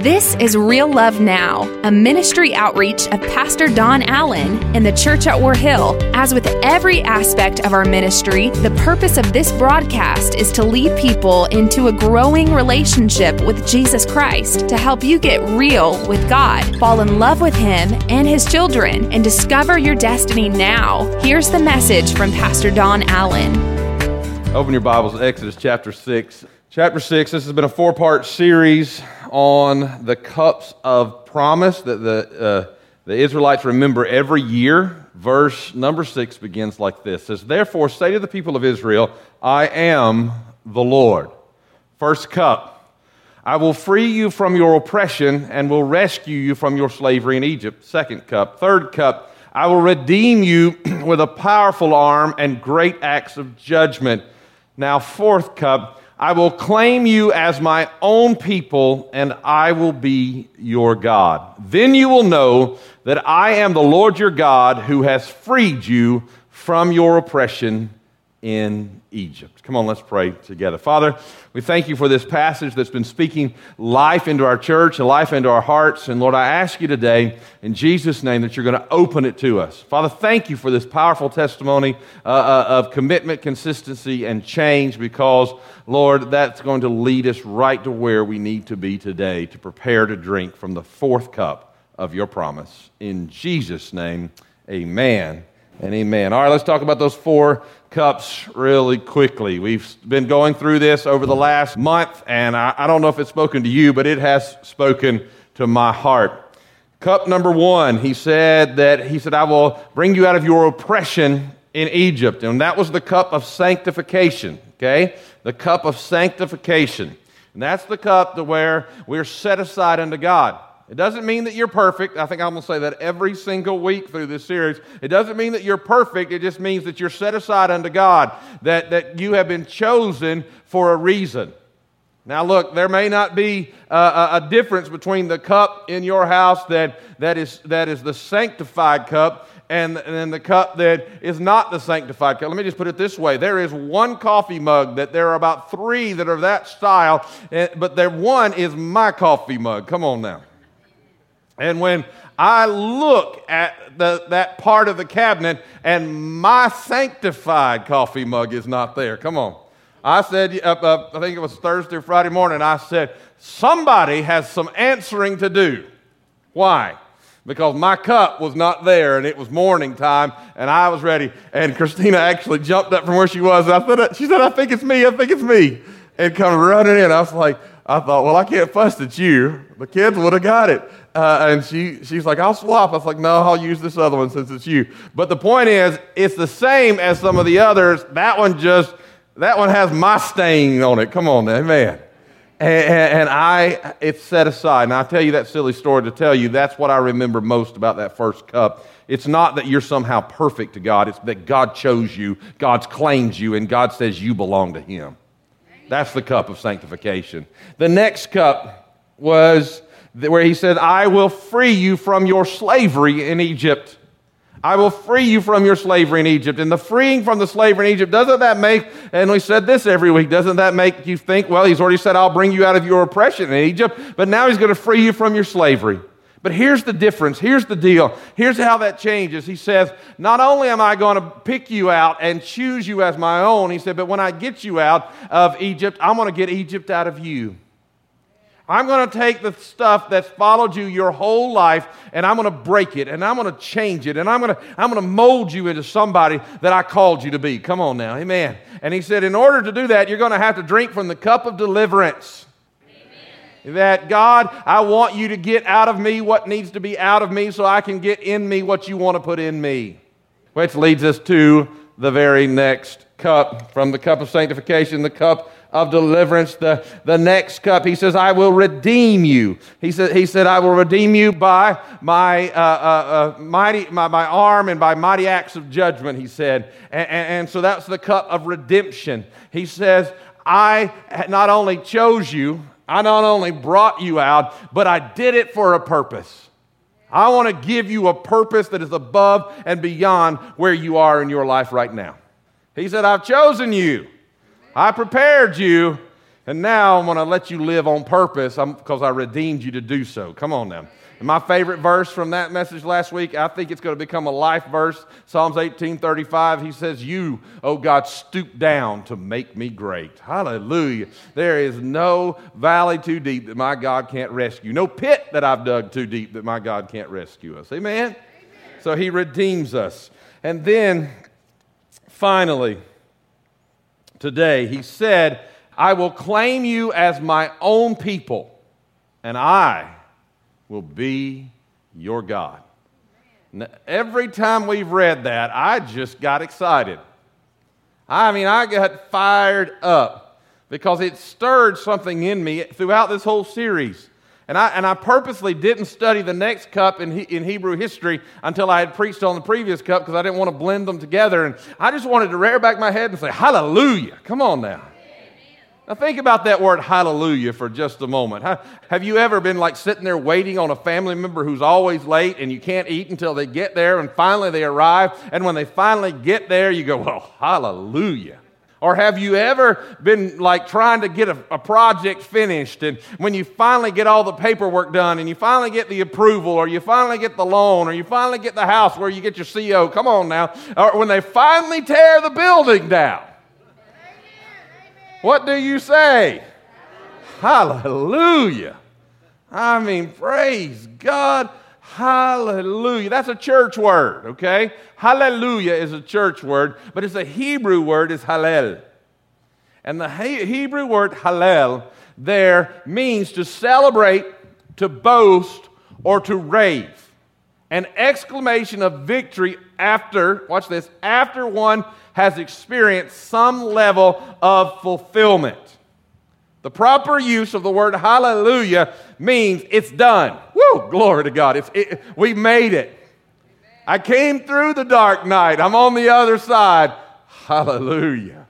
This is Real Love Now, a ministry outreach of Pastor Don Allen in the church at War Hill. As with every aspect of our ministry, the purpose of this broadcast is to lead people into a growing relationship with Jesus Christ to help you get real with God, fall in love with Him and His children, and discover your destiny now. Here's the message from Pastor Don Allen. Open your Bibles, Exodus chapter 6. Chapter 6, this has been a four part series on the cups of promise that the, uh, the Israelites remember every year. Verse number 6 begins like this says, Therefore, say to the people of Israel, I am the Lord. First cup, I will free you from your oppression and will rescue you from your slavery in Egypt. Second cup. Third cup, I will redeem you with a powerful arm and great acts of judgment. Now, fourth cup, I will claim you as my own people, and I will be your God. Then you will know that I am the Lord your God who has freed you from your oppression in Egypt. Come on, let's pray together. Father, we thank you for this passage that's been speaking life into our church and life into our hearts. And Lord, I ask you today, in Jesus' name, that you're going to open it to us. Father, thank you for this powerful testimony uh, uh, of commitment, consistency, and change because, Lord, that's going to lead us right to where we need to be today to prepare to drink from the fourth cup of your promise. In Jesus' name, amen and amen. All right, let's talk about those four cups really quickly. We've been going through this over the last month, and I, I, don't know if it's spoken to you, but it has spoken to my heart. Cup number one, he said that he said, I will bring you out of your oppression in Egypt. And that was the cup of sanctification, okay? The cup of sanctification. And that's the cup to where we're set aside unto God. It doesn't mean that you're perfect. I think I'm going to say that every single week through this series. It doesn't mean that you're perfect. It just means that you're set aside unto God, that, that you have been chosen for a reason. Now, look, there may not be a, a difference between the cup in your house that, that, is, that is the sanctified cup and, and the cup that is not the sanctified cup. Let me just put it this way there is one coffee mug that there are about three that are that style, eh, but there one is my coffee mug. Come on now. And when I look at the, that part of the cabinet and my sanctified coffee mug is not there, come on. I said, uh, uh, I think it was Thursday or Friday morning, I said, somebody has some answering to do. Why? Because my cup was not there and it was morning time and I was ready. And Christina actually jumped up from where she was. I said, she said, I think it's me. I think it's me. And come running in. I was like, I thought, well, I can't fuss at you. The kids would have got it. Uh, and she, she's like, I'll swap. I was like, no, I'll use this other one since it's you. But the point is, it's the same as some of the others. That one just, that one has my stain on it. Come on, man. And, and I, it's set aside. And I tell you that silly story to tell you that's what I remember most about that first cup. It's not that you're somehow perfect to God, it's that God chose you, God's claims you, and God says you belong to Him. That's the cup of sanctification. The next cup was where he said, I will free you from your slavery in Egypt. I will free you from your slavery in Egypt. And the freeing from the slavery in Egypt, doesn't that make, and we said this every week, doesn't that make you think, well, he's already said, I'll bring you out of your oppression in Egypt, but now he's going to free you from your slavery. But here's the difference. Here's the deal. Here's how that changes. He says, Not only am I going to pick you out and choose you as my own, he said, but when I get you out of Egypt, I'm going to get Egypt out of you. I'm going to take the stuff that's followed you your whole life and I'm going to break it and I'm going to change it and I'm going to, I'm going to mold you into somebody that I called you to be. Come on now. Amen. And he said, in order to do that, you're going to have to drink from the cup of deliverance. Amen. That God, I want you to get out of me what needs to be out of me so I can get in me what you want to put in me. Which leads us to the very next cup from the cup of sanctification, the cup of deliverance. The, the next cup, he says, I will redeem you. He said, he said I will redeem you by my, uh, uh, uh, mighty, my, my arm and by mighty acts of judgment, he said. And, and, and so that's the cup of redemption. He says, I not only chose you, I not only brought you out, but I did it for a purpose. I want to give you a purpose that is above and beyond where you are in your life right now. He said, I've chosen you. I prepared you. And now I'm going to let you live on purpose because I redeemed you to do so. Come on now. And my favorite verse from that message last week, I think it's going to become a life verse. Psalms 18:35. He says, "You, oh God, stoop down to make me great." Hallelujah. There is no valley too deep that my God can't rescue. No pit that I've dug too deep that my God can't rescue us. Amen. Amen. So he redeems us. And then finally today, he said, "I will claim you as my own people, and I will be your God. Now, every time we've read that, I just got excited. I mean, I got fired up because it stirred something in me throughout this whole series. And I, and I purposely didn't study the next cup in, in Hebrew history until I had preached on the previous cup because I didn't want to blend them together. And I just wanted to rear back my head and say, Hallelujah. Come on now. Now, think about that word hallelujah for just a moment. Have you ever been like sitting there waiting on a family member who's always late and you can't eat until they get there and finally they arrive? And when they finally get there, you go, well, hallelujah. Or have you ever been like trying to get a, a, project finished and when you finally get all the paperwork done and you finally get the approval or you finally get the loan or you finally get the house where you get your CO, come on now, or when they finally tear the building down? What do you say? Hallelujah. I mean, praise God. Hallelujah. That's a church word, okay? Hallelujah is a church word, but it's a Hebrew word, is hallel. And the Hebrew word hallel there means to celebrate, to boast, or to rave. An exclamation of victory after, watch this, after one has experienced some level of fulfillment. The proper use of the word hallelujah means it's done. Woo, glory to God. It's, it, we made it. I came through the dark night. I'm on the other side. Hallelujah.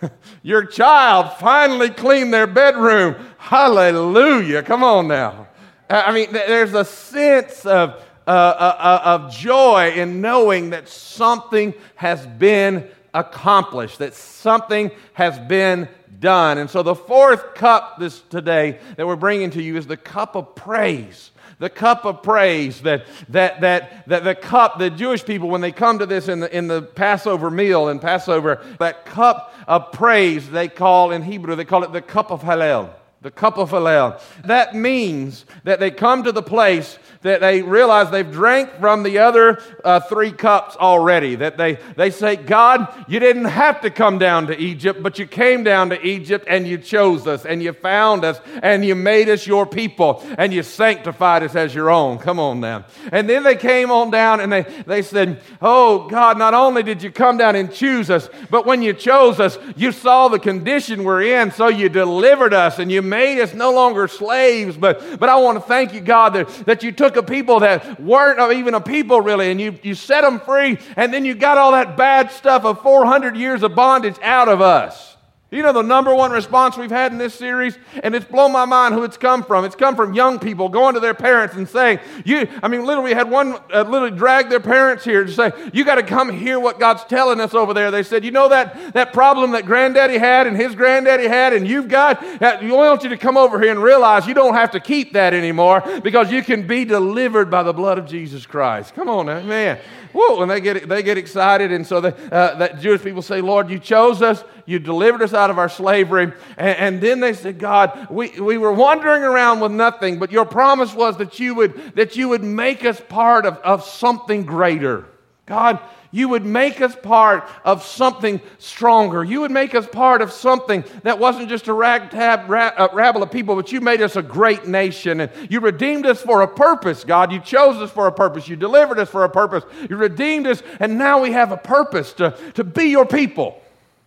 Your child finally cleaned their bedroom. Hallelujah. Come on now. I mean, there's a sense of uh, uh, uh, of joy in knowing that something has been accomplished, that something has been done. And so the fourth cup this today that we're bringing to you is the cup of praise. The cup of praise that, that, that, that the cup, the Jewish people, when they come to this in the, in the Passover meal and Passover, that cup of praise they call in Hebrew, they call it the cup of Hallel the cup of Hallel. That means that they come to the place that they realize they've drank from the other uh, three cups already. That they, they say, God, you didn't have to come down to Egypt, but you came down to Egypt and you chose us and you found us and you made us your people and you sanctified us as your own. Come on now. And then they came on down and they, they said, Oh, God, not only did you come down and choose us, but when you chose us, you saw the condition we're in, so you delivered us and you made us no longer slaves. But, but I want to thank you, God, that, that you took took a people that weren't even a people really, and you, you set them free, and then you got all that bad stuff of 400 years of bondage out of us. You know the number one response we've had in this series, and it's blown my mind who it's come from. It's come from young people going to their parents and saying, "You." I mean, literally, we had one uh, literally drag their parents here to say, "You got to come hear what God's telling us over there." They said, "You know that that problem that Granddaddy had and his granddaddy had, and you've got. We want you to come over here and realize you don't have to keep that anymore because you can be delivered by the blood of Jesus Christ." Come on, man. Whoa, and they get, they get excited. And so the, uh, that Jewish people say, Lord, you chose us. You delivered us out of our slavery. And, and then they said, God, we, we were wandering around with nothing, but your promise was that you would, that you would make us part of, of something greater. God, you would make us part of something stronger. You would make us part of something that wasn't just a ragtag rabble of people, but you made us a great nation. And you redeemed us for a purpose, God. You chose us for a purpose. You delivered us for a purpose. You redeemed us, and now we have a purpose to, to be your people.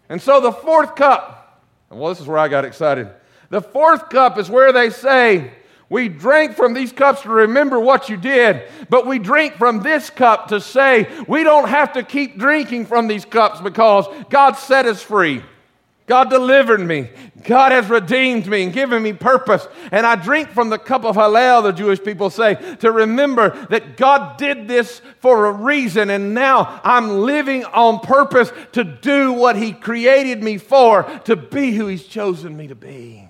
And so the fourth cup, well, this is where I got excited. The fourth cup is where they say, we drink from these cups to remember what you did, but we drink from this cup to say we don't have to keep drinking from these cups because God set us free. God delivered me. God has redeemed me and given me purpose. And I drink from the cup of Hallel, the Jewish people say, to remember that God did this for a reason. And now I'm living on purpose to do what He created me for, to be who He's chosen me to be.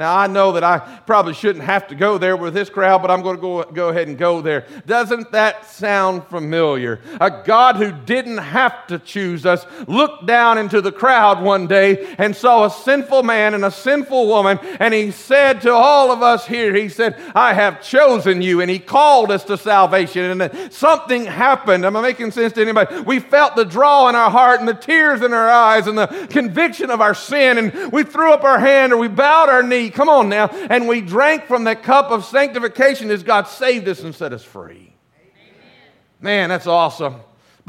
Now, I know that I probably shouldn't have to go there with this crowd, but I'm going to go, go ahead and go there. Doesn't that sound familiar? A God who didn't have to choose us looked down into the crowd one day and saw a sinful man and a sinful woman, and he said to all of us here, He said, I have chosen you, and He called us to salvation. And something happened. Am I making sense to anybody? We felt the draw in our heart and the tears in our eyes and the conviction of our sin, and we threw up our hand or we bowed our knee Come on now. And we drank from the cup of sanctification as God saved us and set us free. Amen. Man, that's awesome.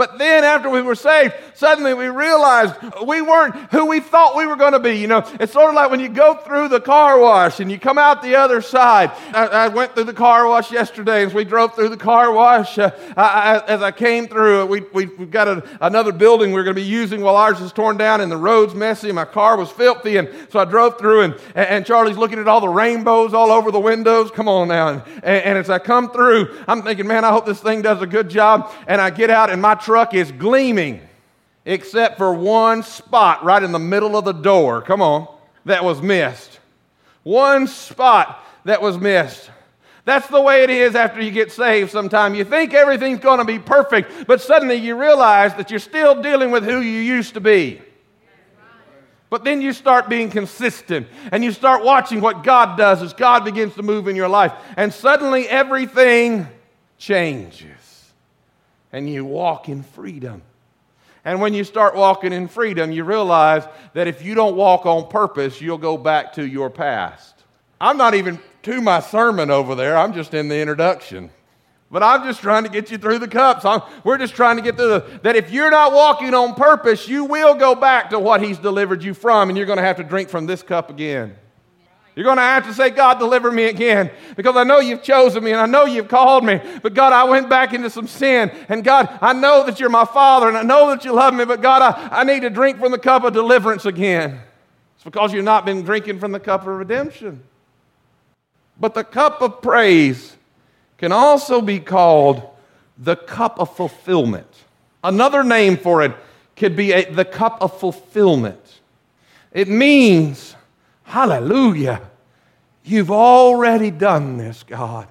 But then after we were saved, suddenly we realized we weren't who we thought we were going to be. You know, it's sort of like when you go through the car wash and you come out the other side. I, I went through the car wash yesterday as we drove through the car wash. Uh, I, as I came through, we, we, have got a, another building we're going to be using while ours is torn down and the road's messy. And my car was filthy. And so I drove through and, and Charlie's looking at all the rainbows all over the windows. Come on now. And, and as I come through, I'm thinking, man, I hope this thing does a good job. And I get out and my truck truck is gleaming, except for one spot right in the middle of the door. Come on, that was missed. One spot that was missed. That's the way it is after you get saved sometime. You think everything's going to be perfect, but suddenly you realize that you're still dealing with who you used to be. But then you start being consistent and you start watching what God does as God begins to move in your life. And suddenly everything changes and you walk in freedom. And when you start walking in freedom, you realize that if you don't walk on purpose, you'll go back to your past. I'm not even to my sermon over there, I'm just in the introduction. But I'm just trying to get you through the cups. I'm, we're just trying to get through the, that if you're not walking on purpose, you will go back to what He's delivered you from, and you're going to have to drink from this cup again. You're going to have to say, God, deliver me again because I know you've chosen me and I know you've called me. But God, I went back into some sin. And God, I know that you're my father and I know that you love me. But God, I, I need to drink from the cup of deliverance again. It's because you've not been drinking from the cup of redemption. But the cup of praise can also be called the cup of fulfillment. Another name for it could be a, the cup of fulfillment. It means Hallelujah. You've already done this, God.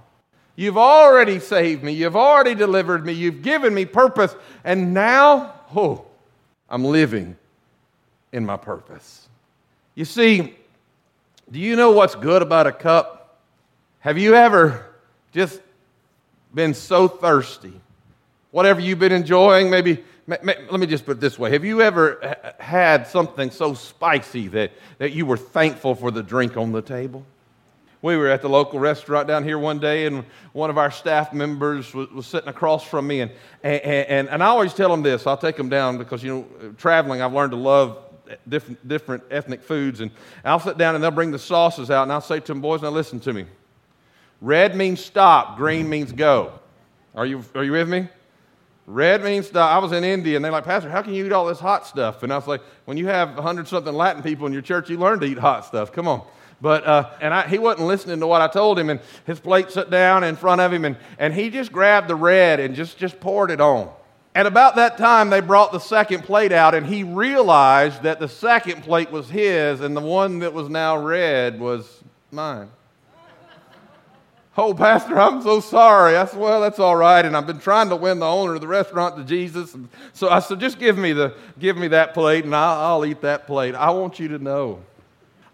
You've already saved me. You've already delivered me. You've given me purpose. And now, oh, I'm living in my purpose. You see, do you know what's good about a cup? Have you ever just been so thirsty? Whatever you've been enjoying, maybe let me just put it this way. Have you ever had something so spicy that, that you were thankful for the drink on the table? We were at the local restaurant down here one day, and one of our staff members was, was sitting across from me. And, and, and, and I always tell them this I'll take them down because, you know, traveling, I've learned to love different, different ethnic foods. And I'll sit down and they'll bring the sauces out, and I'll say to them, boys, now listen to me. Red means stop, green means go. Are you, are you with me? Red means. I was in India and they're like, Pastor, how can you eat all this hot stuff? And I was like, when you have 100 something Latin people in your church, you learn to eat hot stuff. Come on. But, uh, and I, he wasn't listening to what I told him, and his plate sat down in front of him, and, and he just grabbed the red and just, just poured it on. And about that time, they brought the second plate out, and he realized that the second plate was his, and the one that was now red was mine. Oh, Pastor, I'm so sorry. I said, Well, that's all right. And I've been trying to win the owner of the restaurant to Jesus. And so I said, Just give me, the, give me that plate and I'll, I'll eat that plate. I want you to know.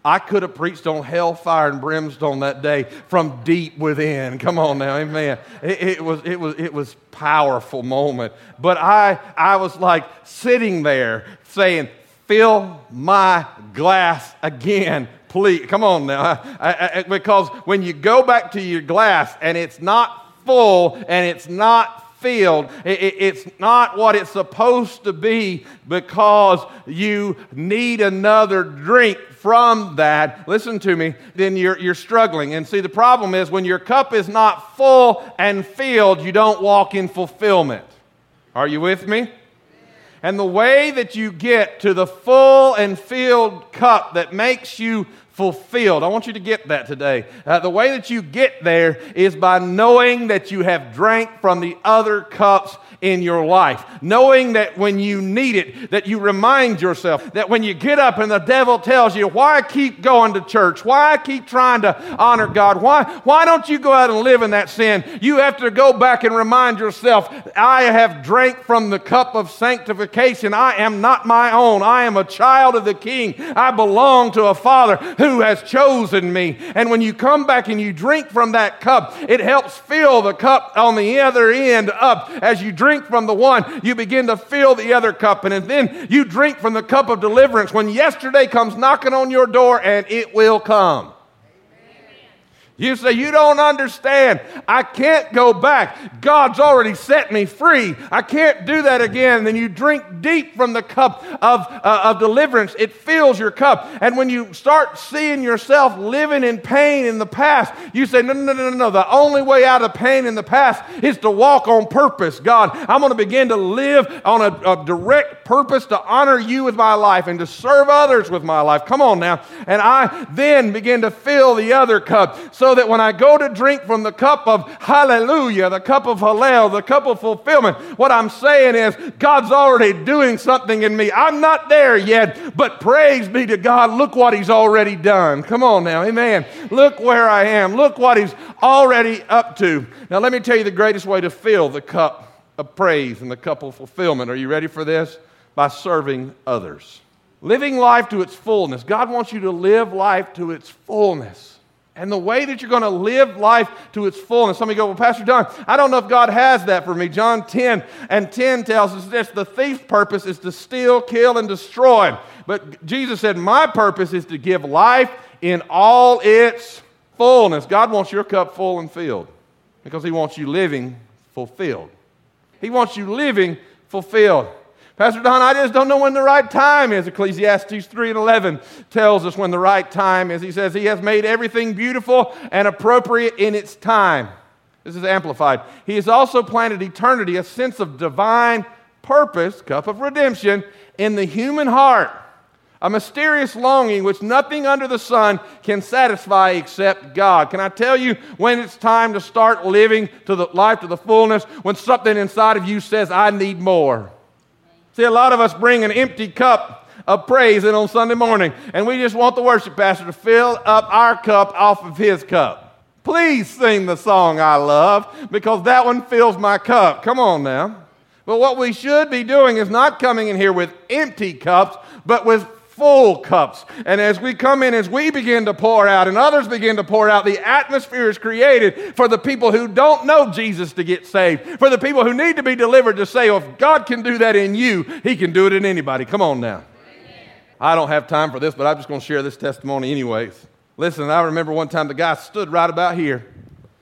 I could have preached on hellfire and brimstone that day from deep within. Come on now, amen. It, it, was, it, was, it was powerful moment. But I, I was like sitting there saying, fill my glass again please, come on now. I, I, uh, uh, uh, because when you go back to your glass and it's not full and it's not filled, it, it, it's not what it's supposed to be because you need another drink from that, listen to me, then you're, you're struggling. And see, the problem is when your cup is not full and filled, you don't walk in fulfillment. Are you with me? And the way that you get to the full and filled cup that makes you fulfilled. I want you to get that today. Uh, the way that you get there is by knowing that you have drank from the other cups in your life. Knowing that when you need it, that you remind yourself that when you get up and the devil tells you, why keep going to church? Why keep trying to honor God? Why, why don't you go out and live in that sin? You have to go back and remind yourself, I have drank from the cup of sanctification. I am not my own. I am a child of the king. I belong to a father who has chosen me. And when you come back and you drink from that cup, it helps fill the cup on the other end up as you drink drink from the one, you begin to fill the other cup. And then you drink from the cup of deliverance when yesterday comes knocking on your door, and it will come. You say, You don't understand. I can't go back. God's already set me free. I can't do that again. Then you drink deep from the cup of, uh, of deliverance. It fills your cup. And when you start seeing yourself living in pain in the past, you say, No, no, no, no, no. The only way out of pain in the past is to walk on purpose. God, I'm going to begin to live on a, a direct purpose to honor you with my life and to serve others with my life. Come on now. And I then begin to fill the other cup. So so that when I go to drink from the cup of hallelujah, the cup of hallel, the cup of fulfillment, what I'm saying is God's already doing something in me. I'm not there yet, but praise be to God. Look what He's already done. Come on now, amen. Look where I am. Look what He's already up to. Now, let me tell you the greatest way to fill the cup of praise and the cup of fulfillment. Are you ready for this? By serving others. Living life to its fullness. God wants you to live life to its fullness and the way that you're going to live life to its fullness. Somebody go, Well, Pastor Don, I don't know if God has that for me. John 10 and 10 tells us this the thief's purpose is to steal, kill, and destroy. But Jesus said, My purpose is to give life in all its fullness. God wants your cup full and filled because He wants you living fulfilled. He wants you living fulfilled. Pastor Don, I just don't know when the right time is. Ecclesiastes 3 and 11 tells us when the right time is. He says, He has made everything beautiful and appropriate in its time. This is amplified. He has also planted eternity, a sense of divine purpose, cup of redemption, in the human heart. A mysterious longing which nothing under the sun can satisfy except God. Can I tell you when it's time to start living to the life to the fullness? When something inside of you says, I need more. See, a lot of us bring an empty cup of praise in on Sunday morning, and we just want the worship pastor to fill up our cup off of his cup. Please sing the song I love because that one fills my cup. Come on now. But what we should be doing is not coming in here with empty cups, but with full cups. And as we come in, as we begin to pour out and others begin to pour out, the atmosphere is created for the people who don't know Jesus to get saved, for the people who need to be delivered to say, well, if God can do that in you, He can do it in anybody. Come on now. I don't have time for this, but I'm just going to share this testimony anyways. Listen, I remember one time the guy stood right about here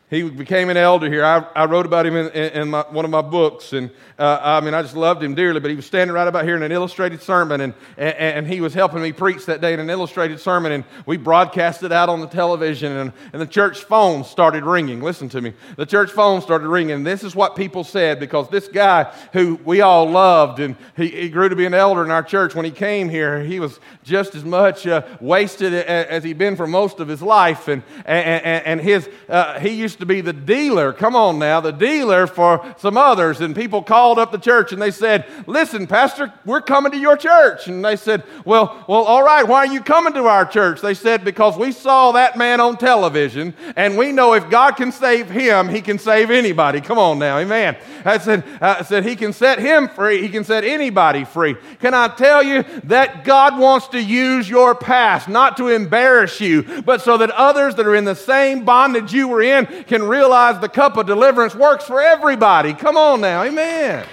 he became an elder here. I, I wrote about him in, in, my, one of my books, and uh, I mean, I just loved him dearly. But he was standing right about here in an illustrated sermon, and, and, and, he was helping me preach that day in an illustrated sermon, and we broadcast it out on the television, and, and the church phone started ringing. Listen to me. The church phone started ringing. This is what people said because this guy who we all loved, and he, he grew to be an elder in our church, when he came here, he was just as much uh, wasted as he'd been for most of his life, and, and, and his, uh, he used to to be the dealer, come on now, the dealer for some others. And people called up the church and they said, Listen, Pastor, we're coming to your church. And they said, Well, well, all right, why are you coming to our church? They said, Because we saw that man on television and we know if God can save him, he can save anybody. Come on now, amen. I said, I said, He can set him free, he can set anybody free. Can I tell you that God wants to use your past, not to embarrass you, but so that others that are in the same bondage you were in can realize the cup of deliverance works for everybody. Come on now. Amen.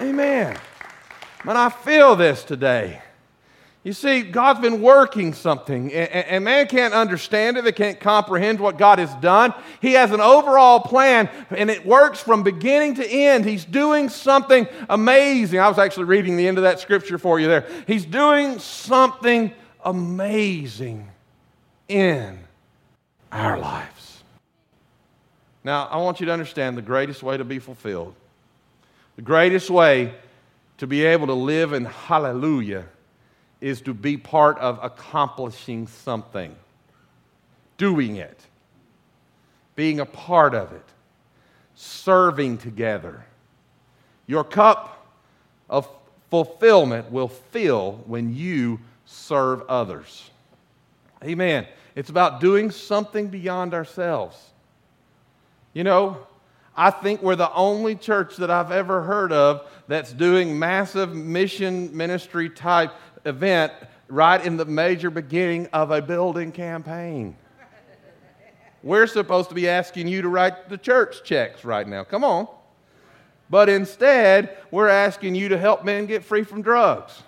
Amen. But I feel this today. You see, God's been working something, and man can't understand it. They can't comprehend what God has done. He has an overall plan, and it works from beginning to end. He's doing something amazing. I was actually reading the end of that scripture for you there. He's doing something amazing in our lives. Now, I want you to understand the greatest way to be fulfilled, the greatest way To be able to live in hallelujah is to be part of accomplishing something, doing it, being a part of it, serving together. Your cup of fulfillment will fill when you serve others. Amen. It's about doing something beyond ourselves. You know, I think we're the only church that I've ever heard of that's doing massive mission ministry type event right in the major beginning of a building campaign. We're supposed to be asking you to write the church checks right now. Come on. But instead, we're asking you to help men get free from drugs.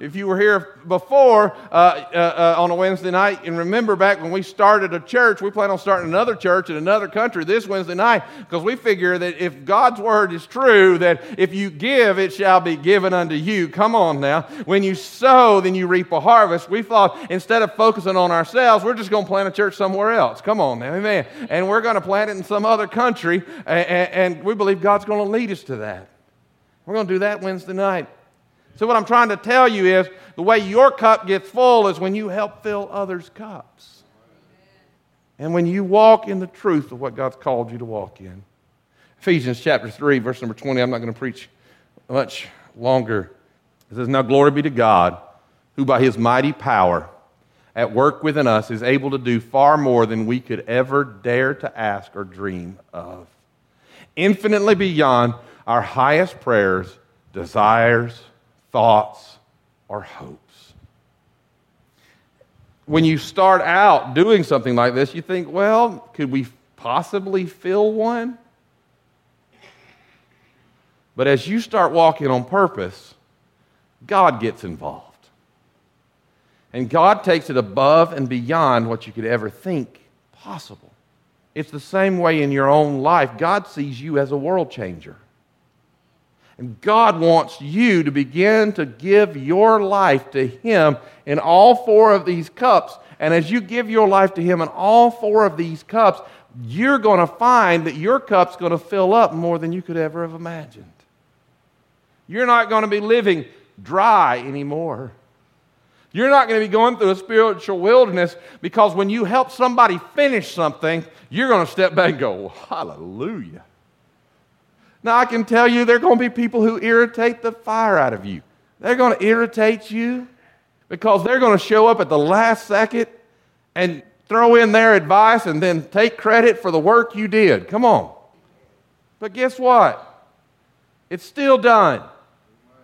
If you were here before uh, uh, uh, on a Wednesday night, and remember back when we started a church, we plan on starting another church in another country this Wednesday night because we figure that if God's word is true, that if you give, it shall be given unto you. Come on now. When you sow, then you reap a harvest. We thought instead of focusing on ourselves, we're just going to plant a church somewhere else. Come on now. Amen. And we're going to plant it in some other country, and, and we believe God's going to lead us to that. We're going to do that Wednesday night. So, what I'm trying to tell you is the way your cup gets full is when you help fill others' cups. And when you walk in the truth of what God's called you to walk in. Ephesians chapter 3, verse number 20, I'm not going to preach much longer. It says, Now glory be to God, who by his mighty power at work within us is able to do far more than we could ever dare to ask or dream of. Infinitely beyond our highest prayers, desires, thoughts, or hopes. When you start out doing something like this, you think, well, could we possibly fill one? But as you start walking on purpose, God gets involved. And God takes it above and beyond what you could ever think possible. It's the same way in your own life. God sees you as a world changer. And God wants you to begin to give your life to Him in all four of these cups. And as you give your life to Him in all four of these cups, you're going to find that your cup's going to fill up more than you could ever have imagined. You're not going to be living dry anymore. You're not going to be going through a spiritual wilderness because when you help somebody finish something, you're going to step back and go, Hallelujah. Now, I can tell you there are going to be people who irritate the fire out of you. They're going to irritate you because they're going to show up at the last second and throw in their advice and then take credit for the work you did. Come on. But guess what? It's still done,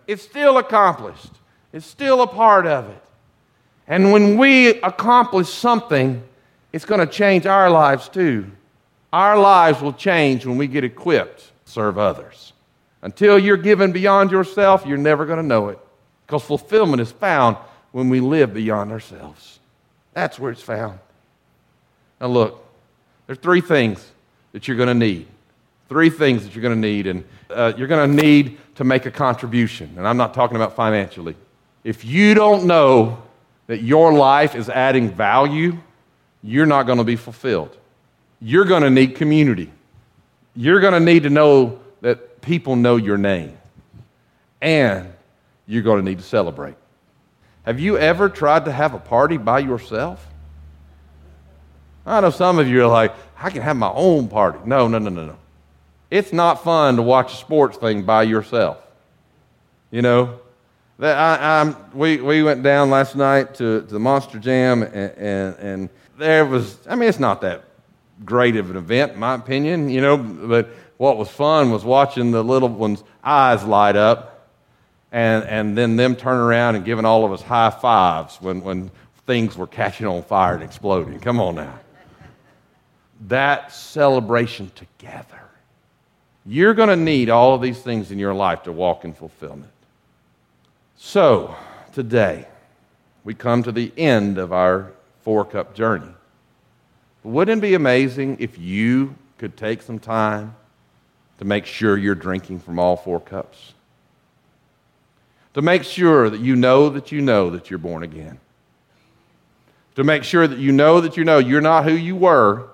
it's still accomplished, it's still a part of it. And when we accomplish something, it's going to change our lives too. Our lives will change when we get equipped serve others. Until you're given beyond yourself, you're never going to know it. Because fulfillment is found when we live beyond ourselves. That's where it's found. Now, look, there's three things that you're going to need. Three things that you're going to need, and uh, you're going to need to make a contribution. And I'm not talking about financially. If you don't know that your life is adding value, you're not going to be fulfilled. You're going to need community you're going to need to know that people know your name. And you're going to need to celebrate. Have you ever tried to have a party by yourself? I know some of you are like, I can have my own party. No, no, no, no, no. It's not fun to watch a sports thing by yourself. You know, that I, I'm, we, we went down last night to, to the Monster Jam, and, and, and there was, I mean, it's not that great of an event, in my opinion, you know, but what was fun was watching the little ones' eyes light up and, and then them turn around and giving all of us high fives when, when things were catching on fire and exploding. Come on now. That celebration together. You're going to need all of these things in your life to walk in fulfillment. So, today, we come to the end of our four cup journey. Wouldn't it be amazing if you could take some time to make sure you're drinking from all four cups? To make sure that you know that you know that you're born again. To make sure that you know that you know you're not who you were,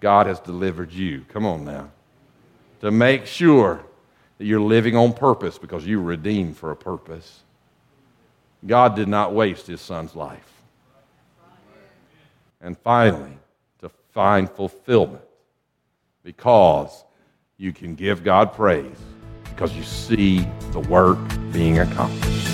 God has delivered you. Come on now. To make sure that you're living on purpose because you were redeemed for a purpose. God did not waste his son's life. And finally, find fulfillment because you can give God praise because you see the work being accomplished.